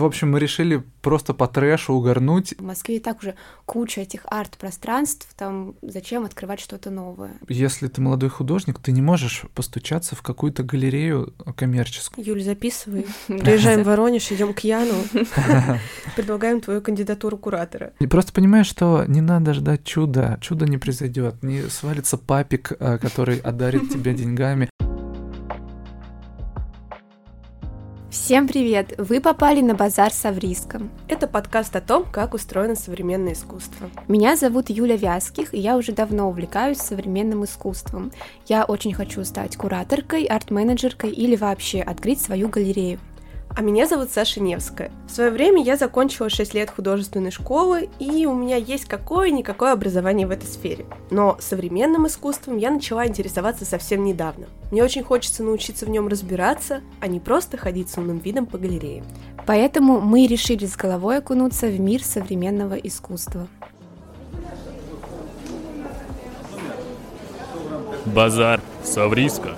в общем, мы решили просто по трэшу угорнуть. В Москве и так уже куча этих арт-пространств, там зачем открывать что-то новое? Если ты молодой художник, ты не можешь постучаться в какую-то галерею коммерческую. Юль, записывай. Приезжаем в Воронеж, идем к Яну, предлагаем твою кандидатуру куратора. И просто понимаешь, что не надо ждать чуда, чудо не произойдет, не свалится папик, э, который одарит тебя деньгами. Всем привет! Вы попали на базар с Авриском. Это подкаст о том, как устроено современное искусство. Меня зовут Юля Вязких, и я уже давно увлекаюсь современным искусством. Я очень хочу стать кураторкой, арт-менеджеркой или вообще открыть свою галерею. А меня зовут Саша Невская. В свое время я закончила 6 лет художественной школы, и у меня есть какое-никакое образование в этой сфере. Но современным искусством я начала интересоваться совсем недавно. Мне очень хочется научиться в нем разбираться, а не просто ходить с умным видом по галерее. Поэтому мы решили с головой окунуться в мир современного искусства. Базар Савриска.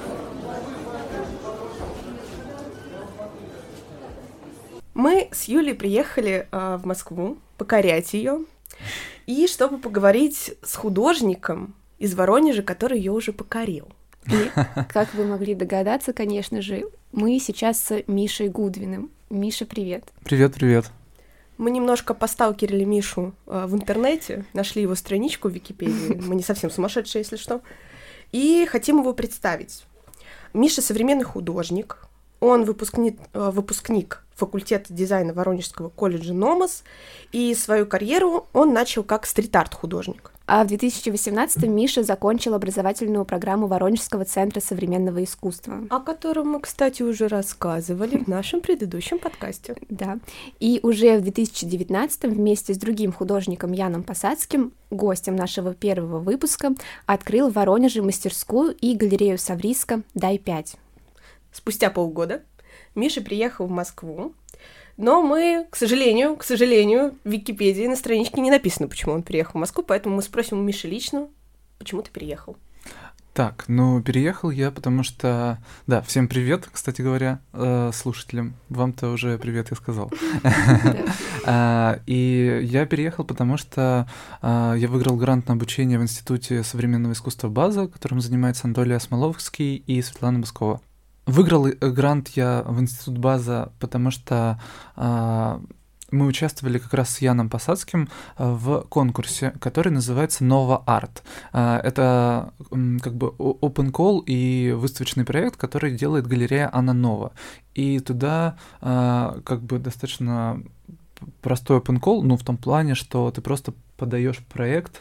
Мы с Юлей приехали э, в Москву покорять ее, и чтобы поговорить с художником из Воронежа, который ее уже покорил. И, как вы могли догадаться, конечно же, мы сейчас с Мишей Гудвиным. Миша, привет. Привет, привет. Мы немножко посталкерили Мишу э, в интернете, нашли его страничку в Википедии. Мы не совсем сумасшедшие, если что. И хотим его представить. Миша современный художник. Он выпускник, э, выпускник факультета дизайна Воронежского колледжа НОМОС, и свою карьеру он начал как стрит-арт художник. А в 2018 Миша закончил образовательную программу Воронежского центра современного искусства. О котором мы, кстати, уже рассказывали в нашем предыдущем подкасте. Да. И уже в 2019 вместе с другим художником Яном Посадским, гостем нашего первого выпуска, открыл в Воронеже мастерскую и галерею Савриска «Дай 5». Спустя полгода Миша приехал в Москву, но мы, к сожалению, к сожалению, в Википедии на страничке не написано, почему он приехал в Москву, поэтому мы спросим у Миши лично, почему ты переехал. Так, ну переехал я, потому что, да, всем привет, кстати говоря, э, слушателям. Вам-то уже привет я сказал. А, и я переехал, потому что а, я выиграл грант на обучение в Институте современного искусства База, которым занимается Анатолий Осмоловский и Светлана Баскова. Выиграл э, грант я в Институт База, потому что а, мы участвовали как раз с Яном Посадским э, в конкурсе, который называется Нова Арт. А, это как бы open call и выставочный проект, который делает галерея Анна Нова. И туда как бы достаточно простой open call, ну в том плане, что ты просто подаешь проект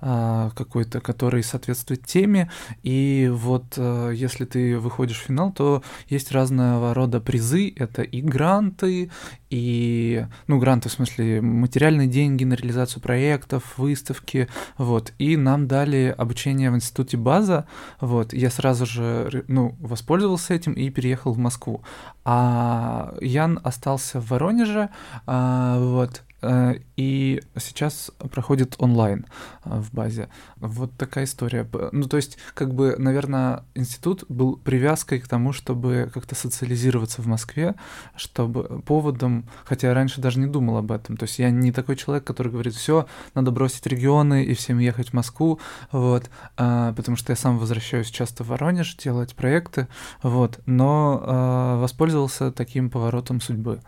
какой-то, который соответствует теме. И вот а, если ты выходишь в финал, то есть разного рода призы. Это и гранты, и, ну, гранты в смысле материальные деньги на реализацию проектов, выставки, вот. И нам дали обучение в институте База, вот. Я сразу же, ну, воспользовался этим и переехал в Москву. А Ян остался в Воронеже, вот Э, и сейчас проходит онлайн э, в базе. Вот такая история. Ну, то есть, как бы, наверное, институт был привязкой к тому, чтобы как-то социализироваться в Москве, чтобы поводом, хотя я раньше даже не думал об этом, то есть я не такой человек, который говорит, все, надо бросить регионы и всем ехать в Москву, вот, а, потому что я сам возвращаюсь часто в Воронеж делать проекты, вот, но воспользовался таким поворотом судьбы.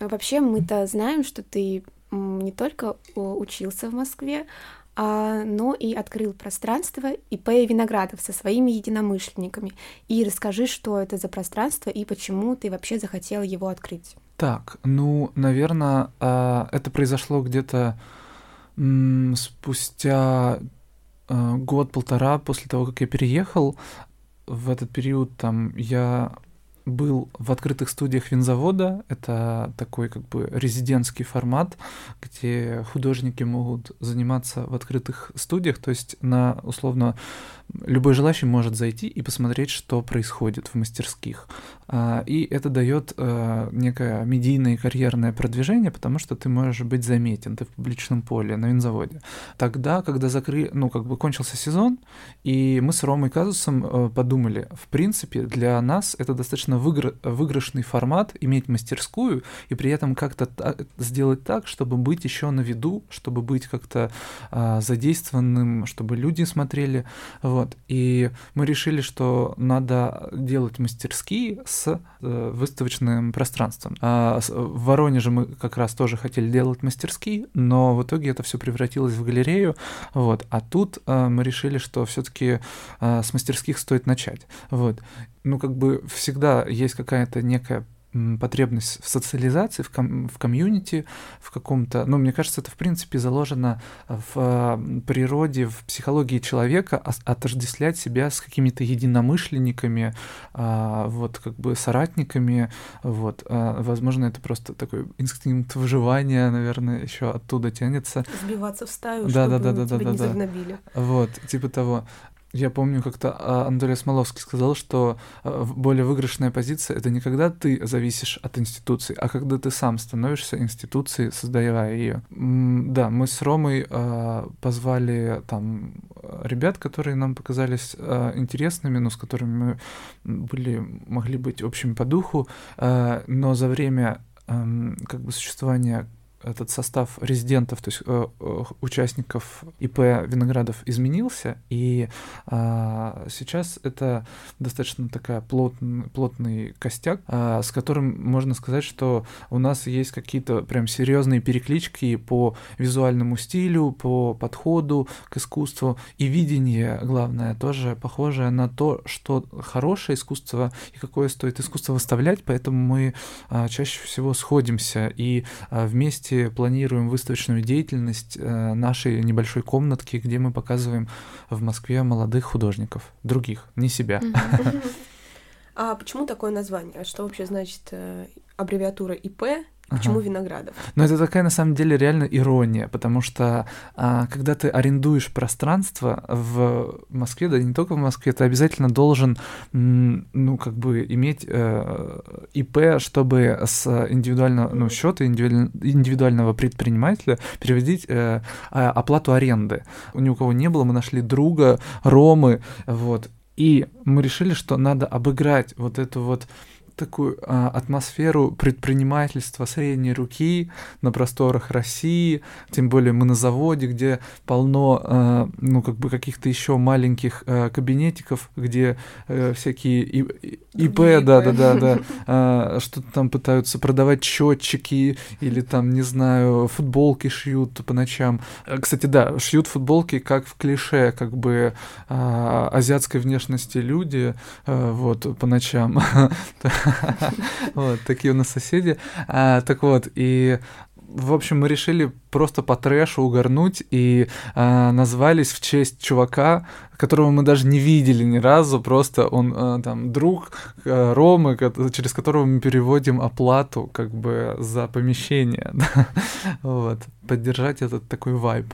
А вообще мы-то знаем, что ты не только учился в Москве, а, но и открыл пространство ИП Виноградов со своими единомышленниками. И расскажи, что это за пространство и почему ты вообще захотел его открыть. Так, ну, наверное, а, это произошло где-то спустя а, год-полтора после того, как я переехал. В этот период там я был в открытых студиях винзавода. Это такой как бы резидентский формат, где художники могут заниматься в открытых студиях, то есть на условно любой желающий может зайти и посмотреть, что происходит в мастерских. А, и это дает э, некое медийное и карьерное продвижение, потому что ты можешь быть заметен, ты в публичном поле, на винзаводе. Тогда, когда закрыли, ну, как бы кончился сезон, и мы с Ромой Казусом э, подумали, в принципе, для нас это достаточно выигр... выигрышный формат иметь мастерскую и при этом как-то та- сделать так, чтобы быть еще на виду, чтобы быть как-то э, задействованным, чтобы люди смотрели, вот. И мы решили, что надо делать мастерские с э, выставочным пространством. А в Воронеже мы как раз тоже хотели делать мастерские, но в итоге это все превратилось в галерею. Вот. А тут э, мы решили, что все-таки э, с мастерских стоит начать. Вот. Ну, как бы всегда есть какая-то некая потребность в социализации, в, ком в комьюнити, в каком-то... Ну, мне кажется, это, в принципе, заложено в природе, в психологии человека отождествлять себя с какими-то единомышленниками, а, вот, как бы соратниками, вот. А, возможно, это просто такой инстинкт выживания, наверное, еще оттуда тянется. Сбиваться в стаю, да, чтобы да, да, да, тебя да, не да. Вот, типа того. Я помню, как-то а, Анатолий Смоловский сказал, что а, более выигрышная позиция — это не когда ты зависишь от институции, а когда ты сам становишься институцией, создавая ее. Да, мы с Ромой а, позвали там ребят, которые нам показались интересными, но с которыми мы были, могли быть общими по духу, но за время как бы существования этот состав резидентов, то есть э, э, участников ИП Виноградов изменился, и э, сейчас это достаточно такая плотный, плотный костяк, э, с которым можно сказать, что у нас есть какие-то прям серьезные переклички по визуальному стилю, по подходу к искусству, и видение, главное, тоже похожее на то, что хорошее искусство и какое стоит искусство выставлять, поэтому мы э, чаще всего сходимся и э, вместе вместе планируем выставочную деятельность э, нашей небольшой комнатки, где мы показываем в Москве молодых художников, других, не себя. А почему такое название? Что вообще значит э, аббревиатура ИП Почему ага. Виноградов? Ну, это такая, на самом деле, реально ирония, потому что а, когда ты арендуешь пространство в Москве, да не только в Москве, ты обязательно должен, ну, как бы иметь э, ИП, чтобы с индивидуального, ну, счета индивидуального предпринимателя переводить э, а, оплату аренды. У ни у кого не было, мы нашли друга, Ромы, вот, и мы решили, что надо обыграть вот эту вот такую а, атмосферу предпринимательства средней руки на просторах России, тем более мы на заводе, где полно, а, ну, как бы каких-то еще маленьких а, кабинетиков, где а, всякие и, ИП, да, да, да, да, а, что-то там пытаются продавать счетчики или там, не знаю, футболки шьют по ночам. Кстати, да, шьют футболки как в клише, как бы а, азиатской внешности люди, а, вот, по ночам. Вот, такие у нас соседи. А, так вот, и в общем, мы решили просто по трэшу угорнуть и э, назвались в честь чувака, которого мы даже не видели ни разу, просто он э, там друг э, Ромы, через которого мы переводим оплату как бы за помещение, вот, поддержать этот такой вайб.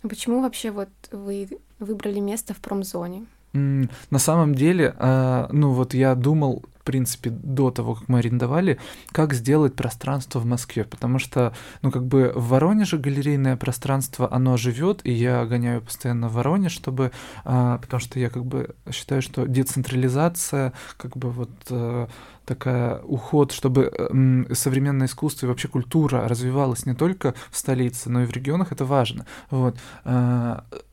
Почему вообще вот вы выбрали место в промзоне? На самом деле, э, ну вот я думал принципе, до того, как мы арендовали, как сделать пространство в Москве, потому что, ну, как бы в Воронеже галерейное пространство, оно живет, и я гоняю постоянно в Воронеж, чтобы, а, потому что я как бы считаю, что децентрализация, как бы вот а, такая уход, чтобы э, современное искусство и вообще культура развивалась не только в столице, но и в регионах, это важно. Вот.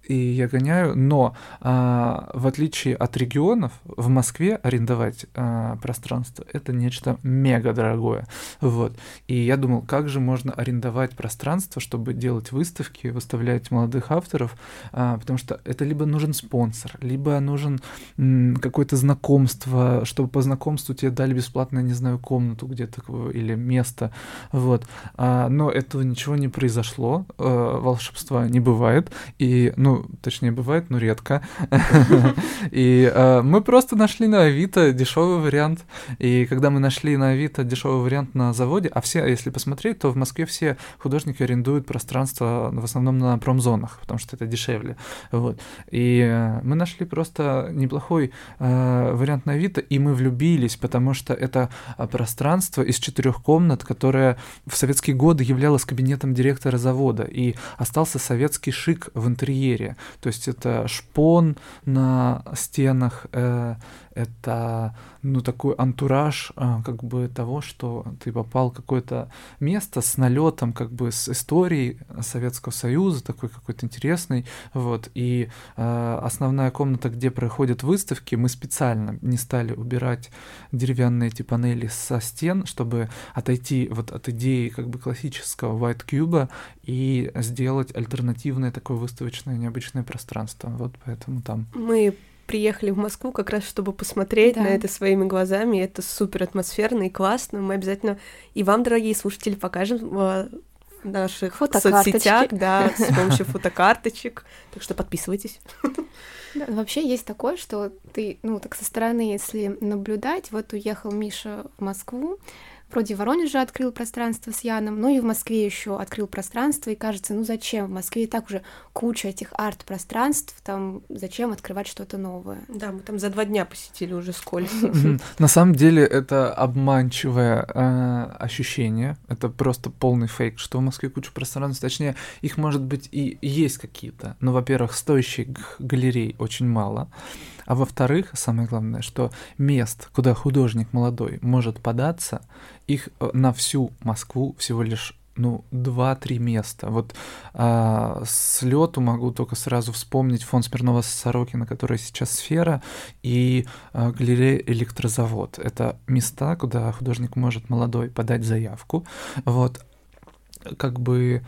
И я гоняю, но а, в отличие от регионов, в Москве арендовать а, пространство это нечто мега дорогое. Вот. И я думал, как же можно арендовать пространство, чтобы делать выставки, выставлять молодых авторов, а, потому что это либо нужен спонсор, либо нужен какое-то знакомство, чтобы по знакомству тебе дали бесплатно, не знаю, комнату где-то или место. Вот. А, но этого ничего не произошло, а, волшебства не бывает. И, ну, точнее, бывает, но редко. И э, мы просто нашли на Авито дешевый вариант. И когда мы нашли на Авито дешевый вариант на заводе, а все, если посмотреть, то в Москве все художники арендуют пространство в основном на промзонах, потому что это дешевле. Вот. И э, мы нашли просто неплохой э, вариант на Авито, и мы влюбились, потому что это пространство из четырех комнат, которое в советские годы являлось кабинетом директора завода, и остался советский шик в интерьере. То есть это шпон на стенах, э, это ну такой антураж а, как бы того, что ты попал в какое-то место с налетом как бы с историей Советского Союза, такой какой-то интересный, вот, и э, основная комната, где проходят выставки, мы специально не стали убирать деревянные эти панели со стен, чтобы отойти вот от идеи как бы классического white cube и сделать альтернативное такое выставочное необычное пространство, вот поэтому там. Мы приехали в Москву как раз, чтобы посмотреть да. на это своими глазами. Это супер атмосферно и классно. Мы обязательно и вам, дорогие слушатели, покажем в наших соцсетях, да, с помощью фотокарточек. Так что подписывайтесь. Да, вообще есть такое, что ты, ну, так со стороны, если наблюдать, вот уехал Миша в Москву, Вроде в Воронеже открыл пространство с Яном, но и в Москве еще открыл пространство, и кажется, ну зачем? В Москве и так уже куча этих арт-пространств, там зачем открывать что-то новое? Да, мы там за два дня посетили уже сколько. На самом деле это обманчивое э, ощущение, это просто полный фейк, что в Москве куча пространств, точнее, их может быть и есть какие-то, но, во-первых, стоящих галерей очень мало, а во-вторых, самое главное, что мест, куда художник молодой может податься, их э, на всю Москву всего лишь ну, два-три места. Вот а, с лету могу только сразу вспомнить фонд Смирнова Сорокина, который сейчас сфера, и а, галерея Электрозавод. Это места, куда художник может молодой подать заявку. Вот, как бы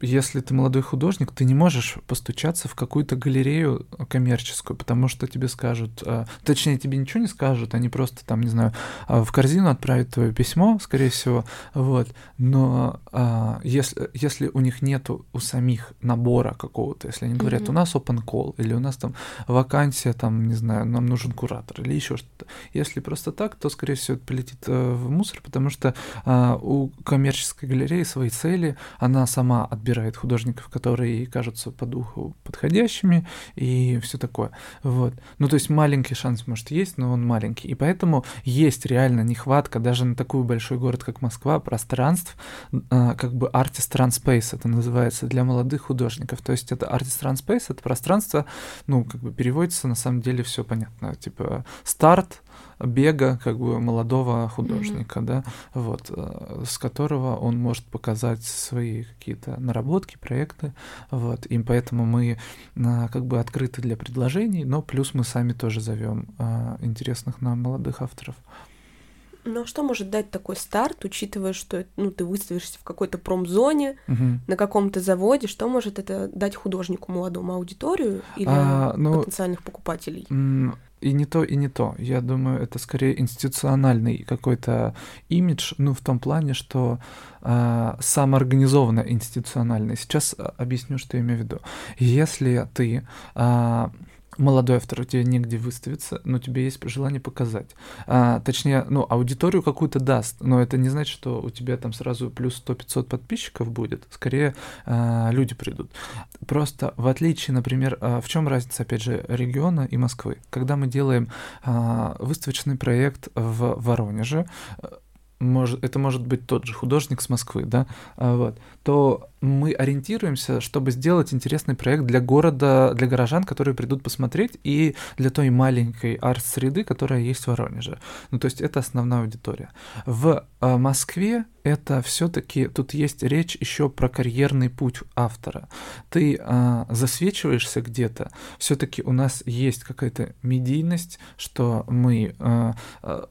если ты молодой художник, ты не можешь постучаться в какую-то галерею коммерческую, потому что тебе скажут, а, точнее, тебе ничего не скажут, они просто там, не знаю, а, в корзину отправят твое письмо, скорее всего, вот, но а, если, если у них нету у самих набора какого-то, если они говорят, mm-hmm. у нас open call, или у нас там вакансия, там, не знаю, нам нужен куратор, или еще что-то, если просто так, то, скорее всего, это полетит э, в мусор, потому что у коммерческой галереи свои цели, она сама отбирает художников, которые ей кажутся по духу подходящими и все такое. Вот. Ну, то есть маленький шанс, может, есть, но он маленький. И поэтому есть реально нехватка даже на такой большой город, как Москва, пространств, а, как бы Artist Run Space это называется, для молодых художников. То есть это Artist Run Space, это пространство, ну, как бы переводится, на самом деле все понятно. Типа старт, бега как бы молодого художника, mm-hmm. да, вот, э, с которого он может показать свои какие-то наработки, проекты, вот, и поэтому мы а, как бы открыты для предложений, но плюс мы сами тоже зовем а, интересных нам молодых авторов. Ну а что может дать такой старт, учитывая, что ну, ты выставишься в какой-то промзоне, угу. на каком-то заводе, что может это дать художнику молодому аудиторию или а, ну, потенциальных покупателей? И не то, и не то. Я думаю, это скорее институциональный какой-то имидж, ну, в том плане, что э, самоорганизованно институциональный. Сейчас а, объясню, что я имею в виду. Если ты э, молодой автор, у тебя негде выставиться, но тебе есть желание показать. А, точнее, ну, аудиторию какую-то даст, но это не значит, что у тебя там сразу плюс 100-500 подписчиков будет. Скорее, а, люди придут. Просто в отличие, например, а, в чем разница, опять же, региона и Москвы? Когда мы делаем а, выставочный проект в Воронеже, может, это может быть тот же художник с Москвы, да, а, вот, то мы ориентируемся, чтобы сделать интересный проект для города, для горожан, которые придут посмотреть, и для той маленькой арт-среды, которая есть в Воронеже. Ну, то есть это основная аудитория. В э, Москве это все-таки тут есть речь еще про карьерный путь автора. Ты э, засвечиваешься где-то, все-таки у нас есть какая-то медийность, что мы э,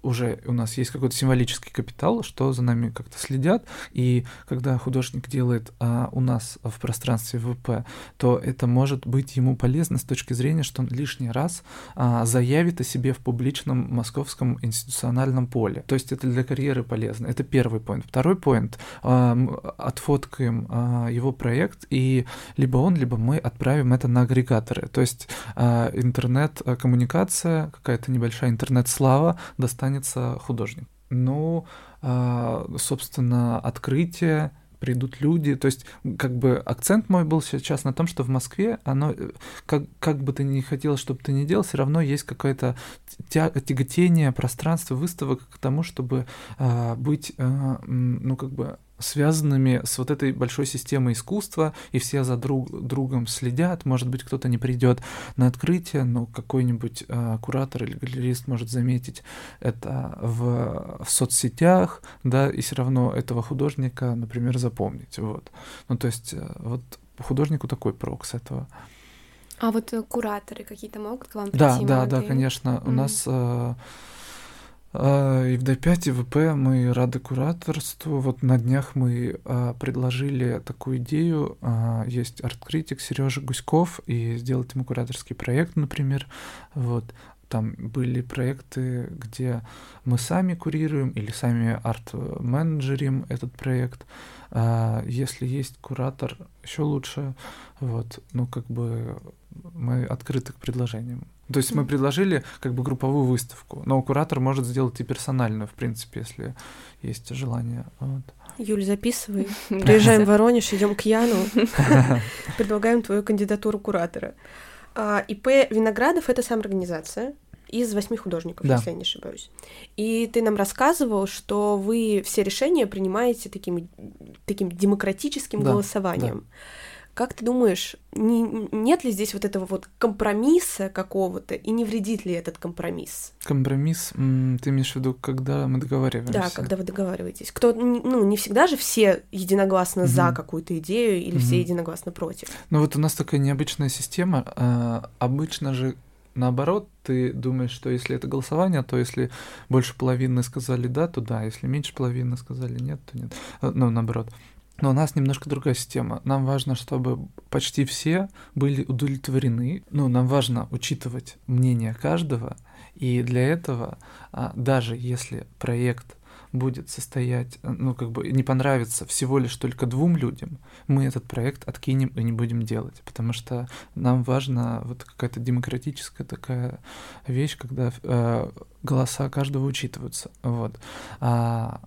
уже у нас есть какой-то символический капитал, что за нами как-то следят, и когда художник делает у нас в пространстве ВП, то это может быть ему полезно с точки зрения, что он лишний раз а, заявит о себе в публичном московском институциональном поле. То есть это для карьеры полезно. Это первый point. второй поинт, отфоткаем его проект, и либо он, либо мы отправим это на агрегаторы. То есть интернет-коммуникация, какая-то небольшая интернет-слава достанется художнику. Ну, собственно, открытие придут люди. То есть, как бы акцент мой был сейчас на том, что в Москве оно, э, как, как бы ты ни хотел, чтобы ты ни делал, все равно есть какое-то тяготение пространства выставок к тому, чтобы э, быть, э, ну, как бы связанными с вот этой большой системой искусства, и все за друг, другом следят. Может быть, кто-то не придет на открытие, но какой-нибудь э, куратор или галерист может заметить это в, в соцсетях, да, и все равно этого художника, например, запомнить. Вот. Ну, то есть, э, вот художнику такой прок с этого. А вот э, кураторы какие-то могут к вам прийти? Да, да, да, конечно. Mm-hmm. У нас э, и в Д5 и ВП мы рады кураторству. Вот на днях мы а, предложили такую идею. А, есть арт-критик Сережа Гуськов, и сделать ему кураторский проект, например. Вот. Там были проекты, где мы сами курируем или сами арт-менеджерим этот проект. А если есть куратор, еще лучше. Вот. Ну, как бы мы открыты к предложениям. То есть мы предложили как бы групповую выставку, но куратор может сделать и персональную, в принципе, если есть желание. Вот. Юль, записывай. Приезжаем в Воронеж, идем к Яну, предлагаем твою кандидатуру куратора. А, ИП Виноградов — это самоорганизация из восьми художников, да. если я не ошибаюсь. И ты нам рассказывал, что вы все решения принимаете таким, таким демократическим да, голосованием. Да. Как ты думаешь, не, нет ли здесь вот этого вот компромисса какого-то, и не вредит ли этот компромисс? Компромисс, ты имеешь в виду, когда мы договариваемся? Да, когда вы договариваетесь. Кто, ну, не всегда же все единогласно mm-hmm. за какую-то идею или mm-hmm. все единогласно против. Ну вот у нас такая необычная система. А, обычно же наоборот, ты думаешь, что если это голосование, то если больше половины сказали да, то да, если меньше половины сказали нет, то нет. Э, ну, наоборот. Но у нас немножко другая система. Нам важно, чтобы почти все были удовлетворены. Ну, нам важно учитывать мнение каждого. И для этого, а, даже если проект будет состоять, ну, как бы не понравится всего лишь только двум людям, мы этот проект откинем и не будем делать, потому что нам важна вот какая-то демократическая такая вещь, когда э, голоса каждого учитываются, вот. А,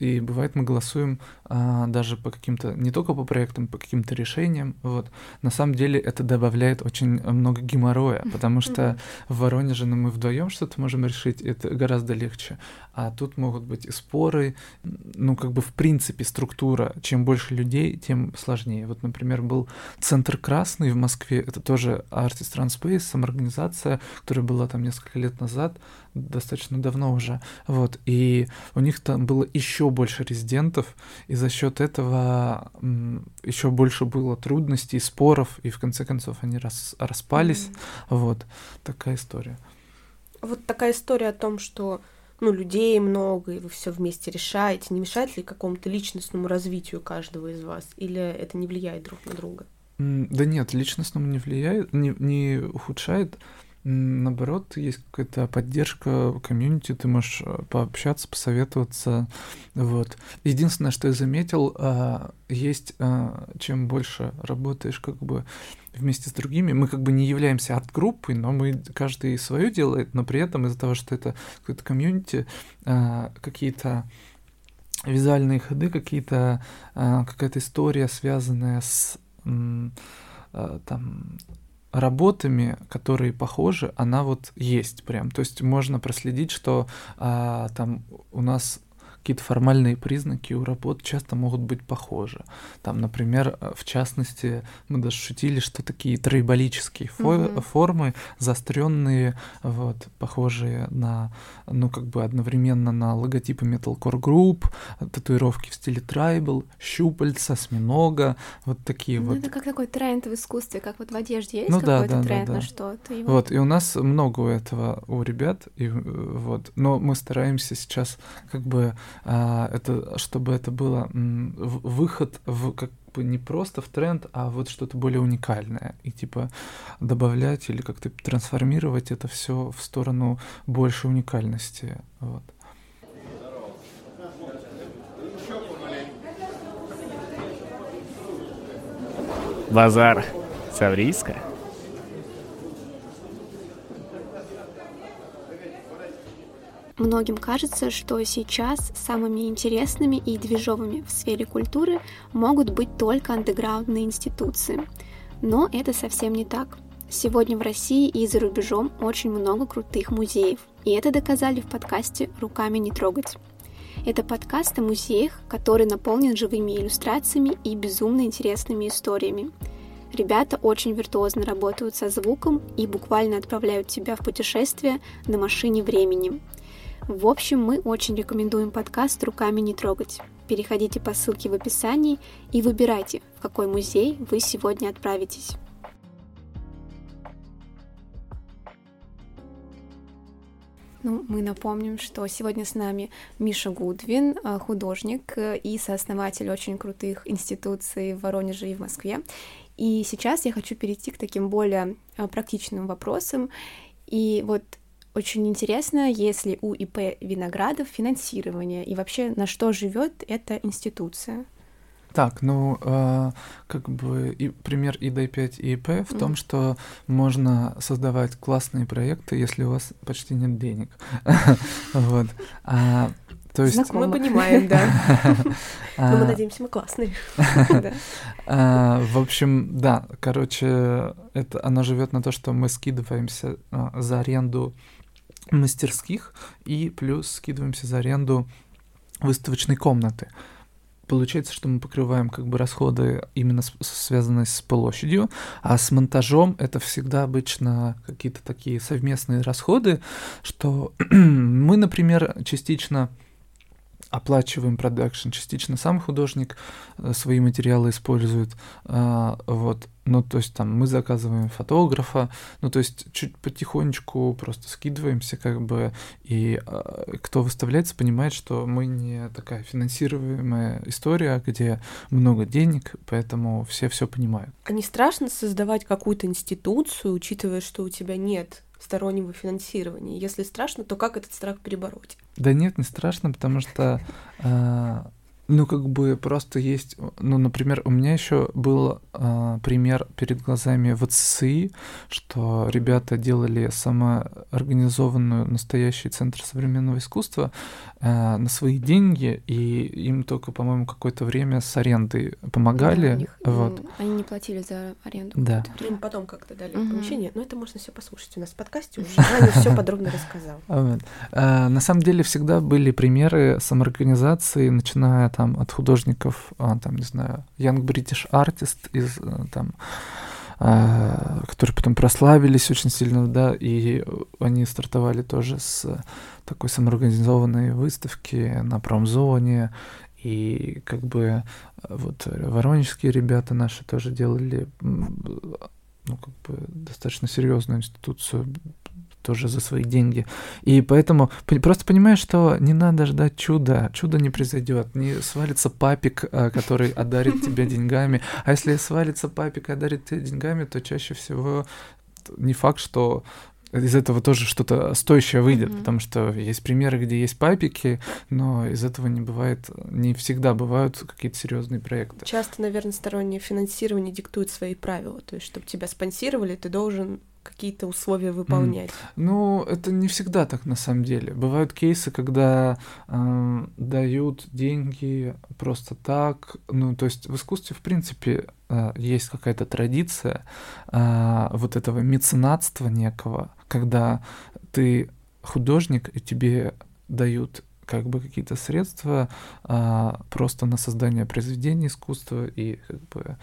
и бывает мы голосуем а, даже по каким-то, не только по проектам, по каким-то решениям, вот. На самом деле это добавляет очень много геморроя, потому что в Воронеже ну, мы вдвоем что-то можем решить, это гораздо легче, а тут могут быть и споры, ну, как бы в принципе структура, чем больше людей, тем сложнее. Вот, например, был Центр Красный в Москве, это тоже Artist Transpace, самоорганизация, которая была там несколько лет назад, достаточно давно уже, вот, и у них там было еще больше резидентов, и за счет этого еще больше было трудностей, споров, и в конце концов они рас, распались. Mm-hmm. Вот такая история. Вот такая история о том, что ну, людей много, и вы все вместе решаете, не мешает ли какому-то личностному развитию каждого из вас, или это не влияет друг на друга? Да нет, личностному не влияет, не, не ухудшает наоборот, есть какая-то поддержка комьюнити, ты можешь э, пообщаться, посоветоваться. Вот. Единственное, что я заметил, а, есть, а, чем больше работаешь как бы вместе с другими, мы как бы не являемся арт-группой, но мы каждый свое делает, но при этом из-за того, что это какое-то комьюнити, а, какие-то визуальные ходы, какие-то какая-то история, связанная с там работами, которые похожи, она вот есть прям. То есть можно проследить, что а, там у нас какие-то формальные признаки у работ часто могут быть похожи. Там, например, э, в частности, мы даже шутили, что такие тройболические фо- формы, заостренные, вот, похожие на, ну, как бы одновременно на логотипы Metalcore Group, татуировки в стиле трайбл, щупальца, осьминога, вот такие ну, вот. Это как такой тренд в искусстве, как вот в одежде есть ну, какой-то да, да, тренд да, да. на что-то. И вот... вот, и у нас много у этого у ребят, и э, вот, но мы стараемся сейчас как бы а, это чтобы это было выход в как бы не просто в тренд, а вот что-то более уникальное. И типа добавлять или как-то трансформировать это все в сторону больше уникальности. Вот. Базар Саврийска. Многим кажется, что сейчас самыми интересными и движовыми в сфере культуры могут быть только андеграундные институции. Но это совсем не так. Сегодня в России и за рубежом очень много крутых музеев, и это доказали в подкасте «Руками не трогать». Это подкаст о музеях, который наполнен живыми иллюстрациями и безумно интересными историями. Ребята очень виртуозно работают со звуком и буквально отправляют тебя в путешествие на машине времени. В общем, мы очень рекомендуем подкаст «Руками не трогать». Переходите по ссылке в описании и выбирайте, в какой музей вы сегодня отправитесь. Ну, мы напомним, что сегодня с нами Миша Гудвин, э, художник и сооснователь очень крутых институций в Воронеже и в Москве. И сейчас я хочу перейти к таким более э, практичным вопросам. И вот очень интересно, если у ИП Виноградов финансирование и вообще на что живет эта институция. Так, ну, э, как бы и пример ИД5 и ИП в mm. том, что можно создавать классные проекты, если у вас почти нет денег. Вот. А, то есть... Мы понимаем, да. Но мы надеемся, мы классные. А, в общем, да, короче, это оно живет на то, что мы скидываемся а, за аренду мастерских и плюс скидываемся за аренду выставочной комнаты. Получается, что мы покрываем как бы расходы именно с, связанные с площадью, а с монтажом это всегда обычно какие-то такие совместные расходы, что мы, например, частично оплачиваем продакшн, частично сам художник э, свои материалы использует, а, вот, ну, то есть там мы заказываем фотографа, ну, то есть чуть потихонечку просто скидываемся, как бы, и э, кто выставляется, понимает, что мы не такая финансируемая история, где много денег, поэтому все все понимают. А не страшно создавать какую-то институцию, учитывая, что у тебя нет стороннего финансирования? Если страшно, то как этот страх перебороть? Да нет, не страшно, потому что э, ну, как бы просто есть, ну, например, у меня еще был э, пример перед глазами в ЦСИ, что ребята делали самоорганизованную настоящий центр современного искусства э, на свои деньги, и им только, по-моему, какое-то время с арендой помогали. Да, них, вот. Они не платили за аренду. Да. Им потом как-то дали угу. помещение, но это можно все послушать у нас в подкасте, уже Аня все подробно рассказал. Вот. А, на самом деле всегда были примеры самоорганизации, начиная там от художников, а, там, не знаю, Young British Artist из э, там а, которые потом прославились очень сильно, да, и они стартовали тоже с такой самоорганизованной выставки на промзоне, и как бы вот воронежские ребята наши тоже делали ну, как бы достаточно серьезную институцию тоже за свои деньги. И поэтому просто понимаешь, что не надо ждать чуда. Чудо не произойдет. Не свалится папик, а, который одарит тебя деньгами. А если свалится папик и одарит тебя деньгами, то чаще всего не факт, что из этого тоже что-то стоящее выйдет, mm-hmm. потому что есть примеры, где есть папики, но из этого не бывает, не всегда бывают какие-то серьезные проекты. Часто, наверное, стороннее финансирование диктует свои правила, то есть, чтобы тебя спонсировали, ты должен какие-то условия выполнять. Mm. Ну, это не всегда так на самом деле. Бывают кейсы, когда э, дают деньги просто так. Ну, то есть в искусстве, в принципе, э, есть какая-то традиция э, вот этого меценатства некого, когда ты художник, и тебе дают как бы какие-то средства а, просто на создание произведения искусства и как бы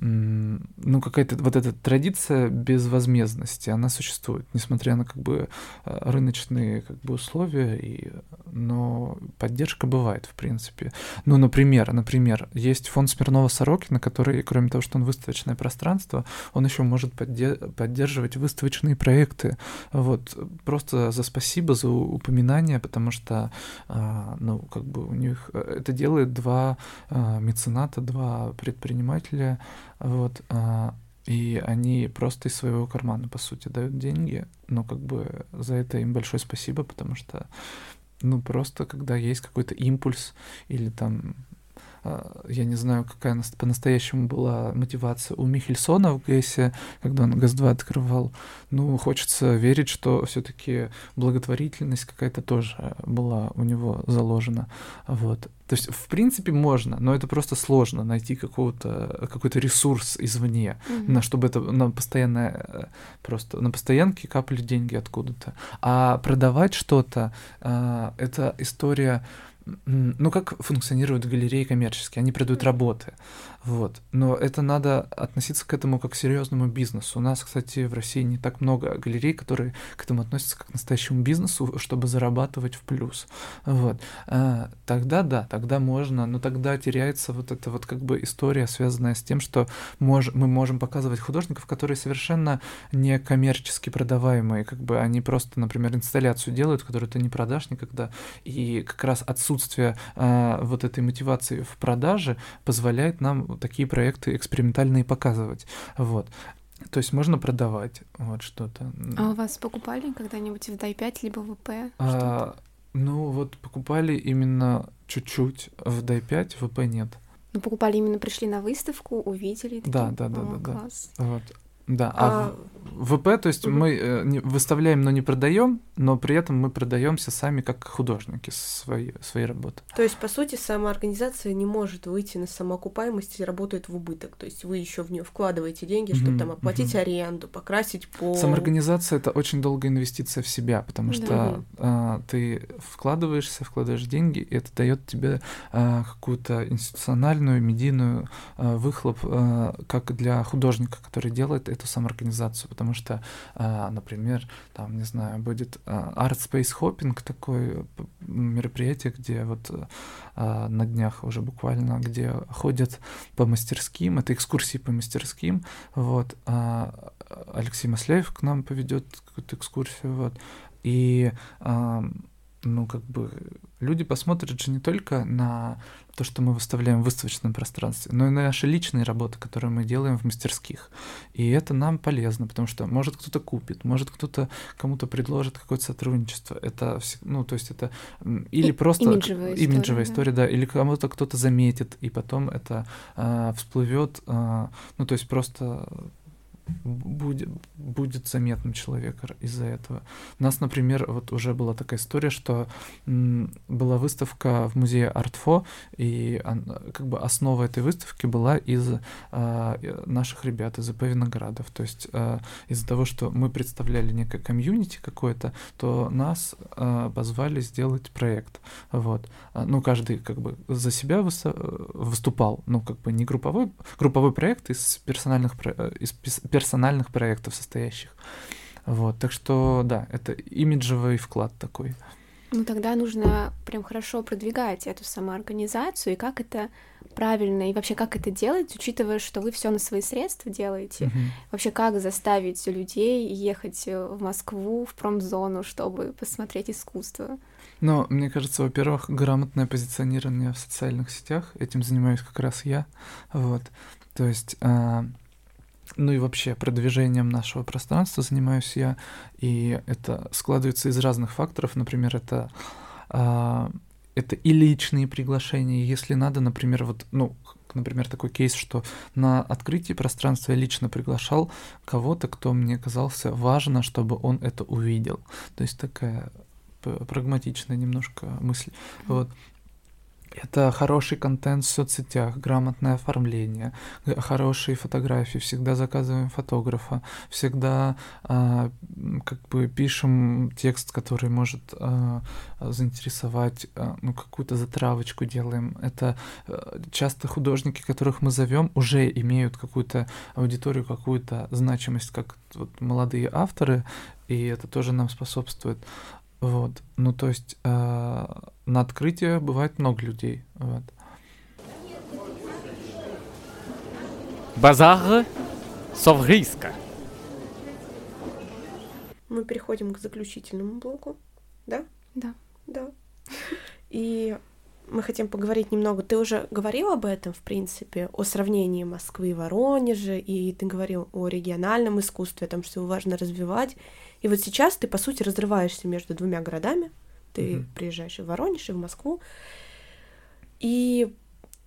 ну, какая-то вот эта традиция безвозмездности, она существует, несмотря на как бы э, рыночные как бы условия, и, но поддержка бывает, в принципе. Ну, например, например, есть фонд Смирнова-Сорокина, который, кроме того, что он выставочное пространство, он еще может подде- поддерживать выставочные проекты. Вот, просто за спасибо, за упоминание, потому что, а, ну, как бы у них э, это делает два а, мецената, два предпринимателя, вот, а, и они просто из своего кармана, по сути, дают деньги, но как бы за это им большое спасибо, потому что, ну, просто когда есть какой-то импульс или там я не знаю, какая по-настоящему была мотивация у Михельсона в ГЭСе, когда он ГЭС-2 открывал. Ну, хочется верить, что все таки благотворительность какая-то тоже была у него заложена. Вот. То есть, в принципе, можно, но это просто сложно найти какого-то, какой-то ресурс извне, mm-hmm. на чтобы это на постоянное просто на постоянке капали деньги откуда-то. А продавать что-то э, это история ну, как функционируют галереи коммерческие? Они продают работы. Вот. Но это надо относиться к этому как к серьезному бизнесу. У нас, кстати, в России не так много галерей, которые к этому относятся как к настоящему бизнесу, чтобы зарабатывать в плюс. Вот. А, тогда да, тогда можно, но тогда теряется вот эта вот как бы история, связанная с тем, что мож, мы можем показывать художников, которые совершенно не коммерчески продаваемые, как бы они просто, например, инсталляцию делают, которую ты не продашь никогда, и как раз отсутствие а, вот этой мотивации в продаже позволяет нам такие проекты экспериментальные показывать. Вот. То есть можно продавать вот что-то. А у вас покупали когда-нибудь в DAI5 либо в ВП? А, ну вот покупали именно чуть-чуть в DAI5, в ВП нет. Ну покупали именно пришли на выставку, увидели. Такие, да, да, да, да, класс. да. Вот. Да, а, а ВП, то есть угу. мы э, выставляем, но не продаем, но при этом мы продаемся сами как художники свои, свои работы. То есть, по сути, сама организация не может выйти на самоокупаемость и работает в убыток. То есть вы еще в нее вкладываете деньги, чтобы угу, там оплатить угу. аренду, покрасить пол. Самоорганизация это очень долгая инвестиция в себя, потому что да. а, ты вкладываешься, вкладываешь деньги, и это дает тебе а, какую-то институциональную, медийную а, выхлоп, а, как для художника, который делает эту самоорганизацию, потому что, а, например, там, не знаю, будет а, Art Space Hopping, такое мероприятие, где вот а, на днях уже буквально, где ходят по мастерским, это экскурсии по мастерским, вот, Алексей Масляев к нам поведет какую-то экскурсию, вот, и ну, как бы люди посмотрят же не только на то, что мы выставляем в выставочном пространстве, но и на наши личные работы, которые мы делаем в мастерских. И это нам полезно, потому что может кто-то купит, может кто-то кому-то предложит какое-то сотрудничество. Это, ну, то есть это или и, просто имиджевая история, имиджевая история да. да, или кому-то кто-то заметит, и потом это а, всплывет, а, ну, то есть просто будет, будет заметным человек из-за этого. У нас, например, вот уже была такая история, что была выставка в музее Артфо, и как бы основа этой выставки была из а, наших ребят, из ИП Виноградов. То есть а, из-за того, что мы представляли некое комьюнити какое-то, то нас а, позвали сделать проект. Вот. Ну, каждый как бы за себя выступал, ну, как бы не групповой, групповой проект из персональных, из персональных проектов состоящих. Вот, так что, да, это имиджевый вклад такой. Ну, тогда нужно прям хорошо продвигать эту самоорганизацию, и как это правильно, и вообще как это делать, учитывая, что вы все на свои средства делаете. Uh-huh. Вообще, как заставить людей ехать в Москву, в промзону, чтобы посмотреть искусство? Ну, мне кажется, во-первых, грамотное позиционирование в социальных сетях. Этим занимаюсь как раз я. Вот. То есть а, ну и вообще продвижением нашего пространства занимаюсь я, и это складывается из разных факторов, например, это а, это и личные приглашения, если надо, например, вот, ну, например, такой кейс, что на открытии пространства я лично приглашал кого-то, кто мне казался важно, чтобы он это увидел. То есть такая прагматичная немножко мысль. Вот. Это хороший контент в соцсетях, грамотное оформление, хорошие фотографии. Всегда заказываем фотографа, всегда э, как бы пишем текст, который может э, заинтересовать, э, ну какую-то затравочку делаем. Это э, часто художники, которых мы зовем, уже имеют какую-то аудиторию, какую-то значимость, как вот молодые авторы, и это тоже нам способствует. Вот. Ну, то есть э, на открытие бывает много людей. Вот. Базар Совриска. Мы переходим к заключительному блоку, да? Да. Да. И мы хотим поговорить немного. Ты уже говорил об этом, в принципе, о сравнении Москвы и Воронежа, и ты говорил о региональном искусстве, о том, что его важно развивать. И вот сейчас ты, по сути, разрываешься между двумя городами. Ты mm-hmm. приезжаешь и в Воронеж, и в Москву. И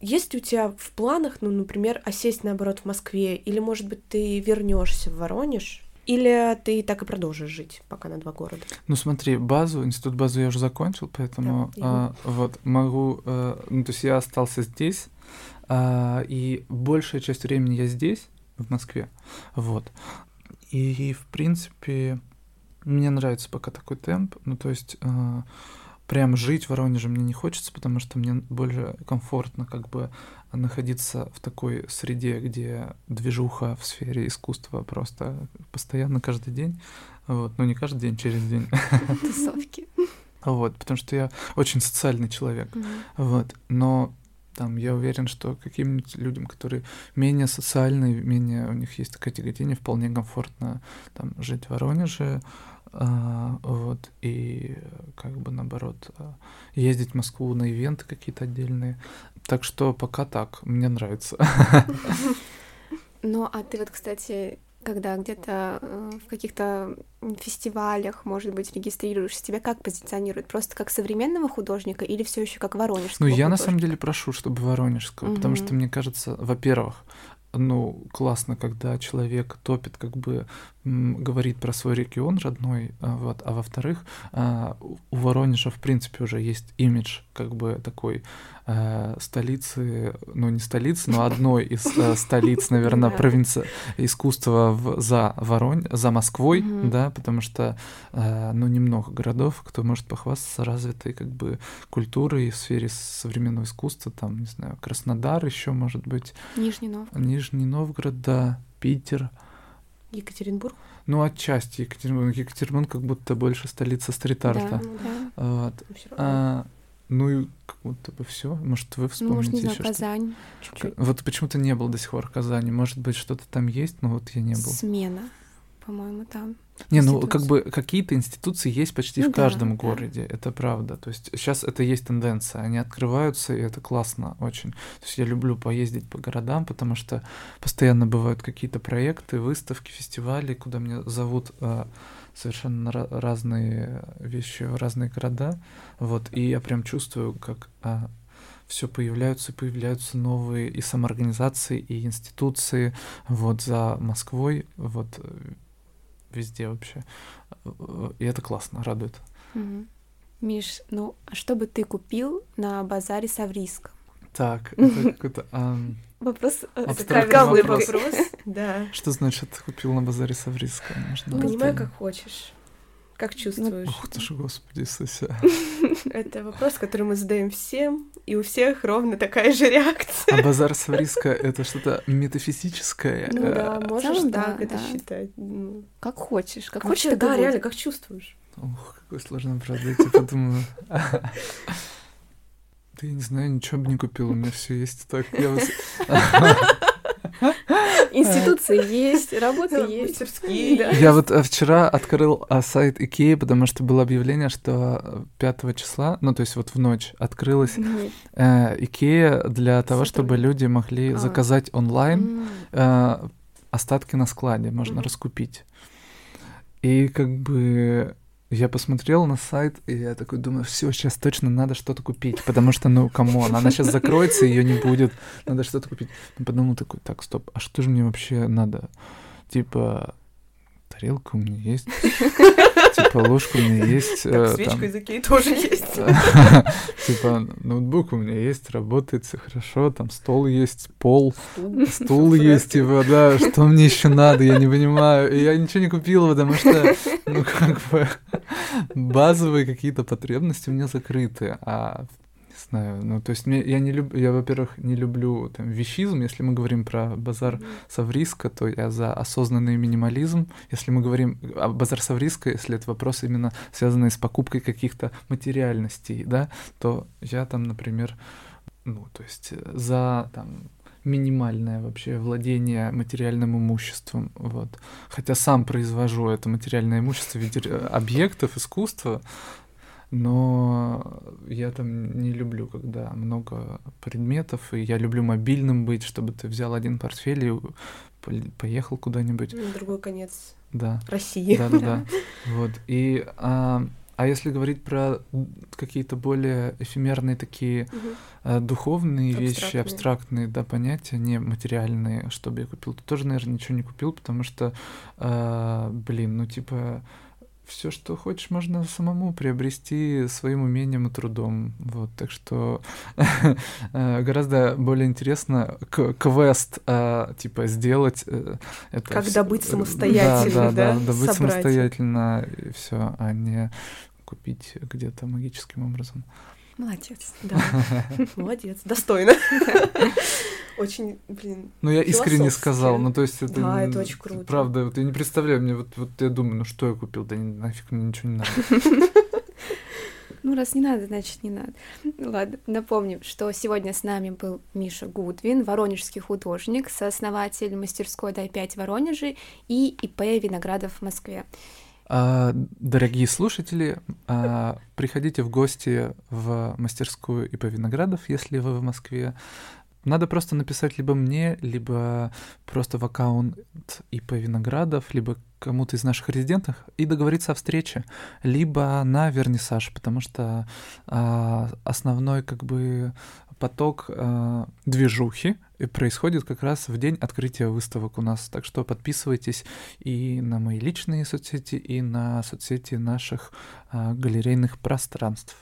есть ли у тебя в планах, ну, например, осесть, наоборот, в Москве? Или, может быть, ты вернешься в Воронеж? Или ты так и продолжишь жить пока на два города? Ну смотри, базу, институт базу я уже закончил, поэтому Да, а, вот могу, а, ну то есть я остался здесь, а, и большая часть времени я здесь, в Москве, вот. И в принципе мне нравится пока такой темп, ну то есть а, прям жить в Воронеже мне не хочется, потому что мне более комфортно как бы находиться в такой среде, где движуха в сфере искусства просто постоянно каждый день. Вот, ну не каждый день, через день. Тусовки. Вот, потому что я очень социальный человек. Вот, но там я уверен, что каким-нибудь людям, которые менее социальные, менее у них есть такое тяготение, вполне комфортно там жить в Воронеже, а, вот, и как бы наоборот а, ездить в Москву на ивенты какие-то отдельные. Так что пока так, мне нравится. Ну, а ты вот, кстати, когда где-то э, в каких-то фестивалях, может быть, регистрируешься, тебя как позиционируют? Просто как современного художника или все еще как воронежского Ну, я на художника? самом деле прошу, чтобы воронежского, потому что мне кажется, во-первых, ну, классно, когда человек топит, как бы говорит про свой регион родной, а, вот, а во-вторых, а, у Воронежа, в принципе, уже есть имидж, как бы такой э, столицы, ну, не столицы, но одной из э, столиц, наверное, провинции искусства в, за Воронь, за Москвой, да, потому что, ну, немного городов, кто может похвастаться развитой, как бы, культурой в сфере современного искусства, там, не знаю, Краснодар еще, может быть, Нижний Новгород. Нижний Новгород, да, Питер. Екатеринбург? Ну, отчасти Екатеринбург. Екатеринбург как будто больше столица стрит-арта. Да, Ну да. Вот. Ну. А, ну и как будто бы все. Может, вы Ну, вспомните может, не знаю, еще что Казань чуть-чуть. Вот почему-то не был до сих пор в Казани. Может быть, что-то там есть, но вот я не был. Смена, по-моему, там. Не, ну как бы какие-то институции есть почти Ну в да, каждом да. городе, это правда. То есть сейчас это есть тенденция, они открываются, и это классно очень. То есть я люблю поездить по городам, потому что постоянно бывают какие-то проекты, выставки, фестивали, куда меня зовут э, совершенно ра- разные вещи, в разные города. Вот, и я прям чувствую, как все появляются и появляются новые и самоорганизации, и институции вот за Москвой, вот везде вообще. Э, И это классно, радует. Мгм. Миш, ну, а что бы ты купил на базаре Саврийском? Так, это какой-то... Вопрос э, Абстрактный вопрос. вопрос. Да. Что значит купил на базаре Саврийского? Можно Понимаю, это- как хочешь. Как чувствуешь? Ух ты ж, господи Иисусе. Это вопрос, который мы задаем всем, и у всех ровно такая же реакция. А базар Саврийского — это что-то метафизическое? Ну э, да, можешь целом, так это считать. Ну, Как хочешь, как хочешь, да, реально, как чувствуешь? Ух, какой сложный вопрос, дайте подумаю. Да я не знаю, ничего бы не купил, у меня все есть так. Я вот- Институции есть, работа есть. Мастерские. Я вот э, вчера открыл а, сайт Икеи, потому что было объявление, что 5 числа, ну то есть вот в ночь, открылась э, Икея для того, чтобы люди могли А. заказать онлайн э, остатки на складе, можно раскупить. И как бы я посмотрел на сайт, и я такой думаю, все, сейчас точно надо что-то купить, потому что, ну, come on, она сейчас закроется, ее не будет, надо что-то купить. Но подумал такой, так, стоп, а что же мне вообще надо? Типа, тарелка у меня есть, типа, ложка у меня есть. Так, э, свечка из Икеи тоже есть. Типа, ноутбук у меня есть, работает все хорошо, там стол есть, пол, стул есть, типа, да, что мне еще надо, я не понимаю. Я ничего не купил, потому что, ну, как бы, базовые какие-то потребности у меня закрыты, а не знаю, ну, то есть мне, я не люблю, я, во-первых, не люблю там вещизм, если мы говорим про базар Савриска, то я за осознанный минимализм. Если мы говорим о базар Савриска, если это вопрос именно связанный с покупкой каких-то материальностей, да, то я там, например, ну, то есть э, за там минимальное вообще владение материальным имуществом, вот. Хотя сам произвожу это материальное имущество в виде э, объектов искусства, но я там не люблю, когда много предметов, и я люблю мобильным быть, чтобы ты взял один портфель и поехал куда-нибудь, На другой конец да. России. Да, да, да. Вот. И а, А если говорить про какие-то более эфемерные такие угу. духовные абстрактные. вещи, абстрактные, да, понятия, не материальные, чтобы я купил, то тоже, наверное, ничего не купил, потому что, э, блин, ну типа все, что хочешь, можно самому приобрести своим умением и трудом. Вот, так что э, гораздо более интересно квест э, типа сделать э, это. Как все... добыть самостоятельно, да? Да, да, добыть самостоятельно и все, а не купить где-то магическим образом. Молодец. Да. Молодец. Достойно. Очень, блин. Ну, я искренне сказал. Ну, то есть это. Да, это очень круто. Правда, вот я не представляю, мне вот, вот я думаю, ну что я купил? Да нафиг мне ничего не надо. Ну, раз не надо, значит, не надо. Ладно, напомним, что сегодня с нами был Миша Гудвин, воронежский художник, сооснователь мастерской Дай-5 Воронежи и ИП Виноградов в Москве. А, дорогие слушатели, а, приходите в гости в мастерскую ИП Виноградов, если вы в Москве. Надо просто написать либо мне, либо просто в аккаунт ИП Виноградов, либо кому-то из наших резидентов и договориться о встрече, либо на вернисаж, потому что а, основной как бы поток э, движухи происходит как раз в день открытия выставок у нас. Так что подписывайтесь и на мои личные соцсети, и на соцсети наших э, галерейных пространств.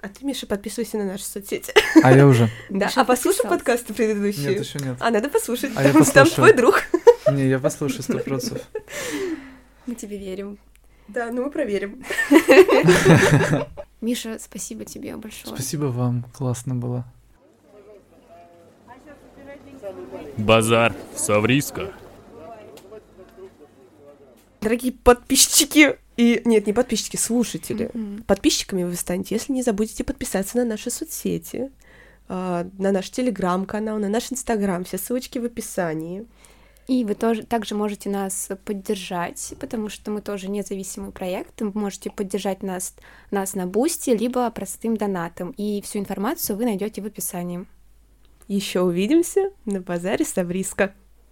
А ты, Миша, подписывайся на наши соцсети. А я уже. Да. А послушай подкасты предыдущие. Нет, еще нет. А надо послушать. А я послушаю. Там твой друг. Не, я послушаю сто процентов. Мы тебе верим. Да, ну мы проверим. Миша, спасибо тебе большое. Спасибо вам, классно было. Базар Савриска. Дорогие подписчики и... Нет, не подписчики, слушатели. Mm-hmm. Подписчиками вы станете, если не забудете подписаться на наши соцсети, а, на наш телеграм-канал, на наш инстаграм. Все ссылочки в описании. И вы тоже также можете нас поддержать, потому что мы тоже независимый проект. Вы можете поддержать нас, нас на Бусти, либо простым донатом. И всю информацию вы найдете в описании. Еще увидимся на базаре Савриска.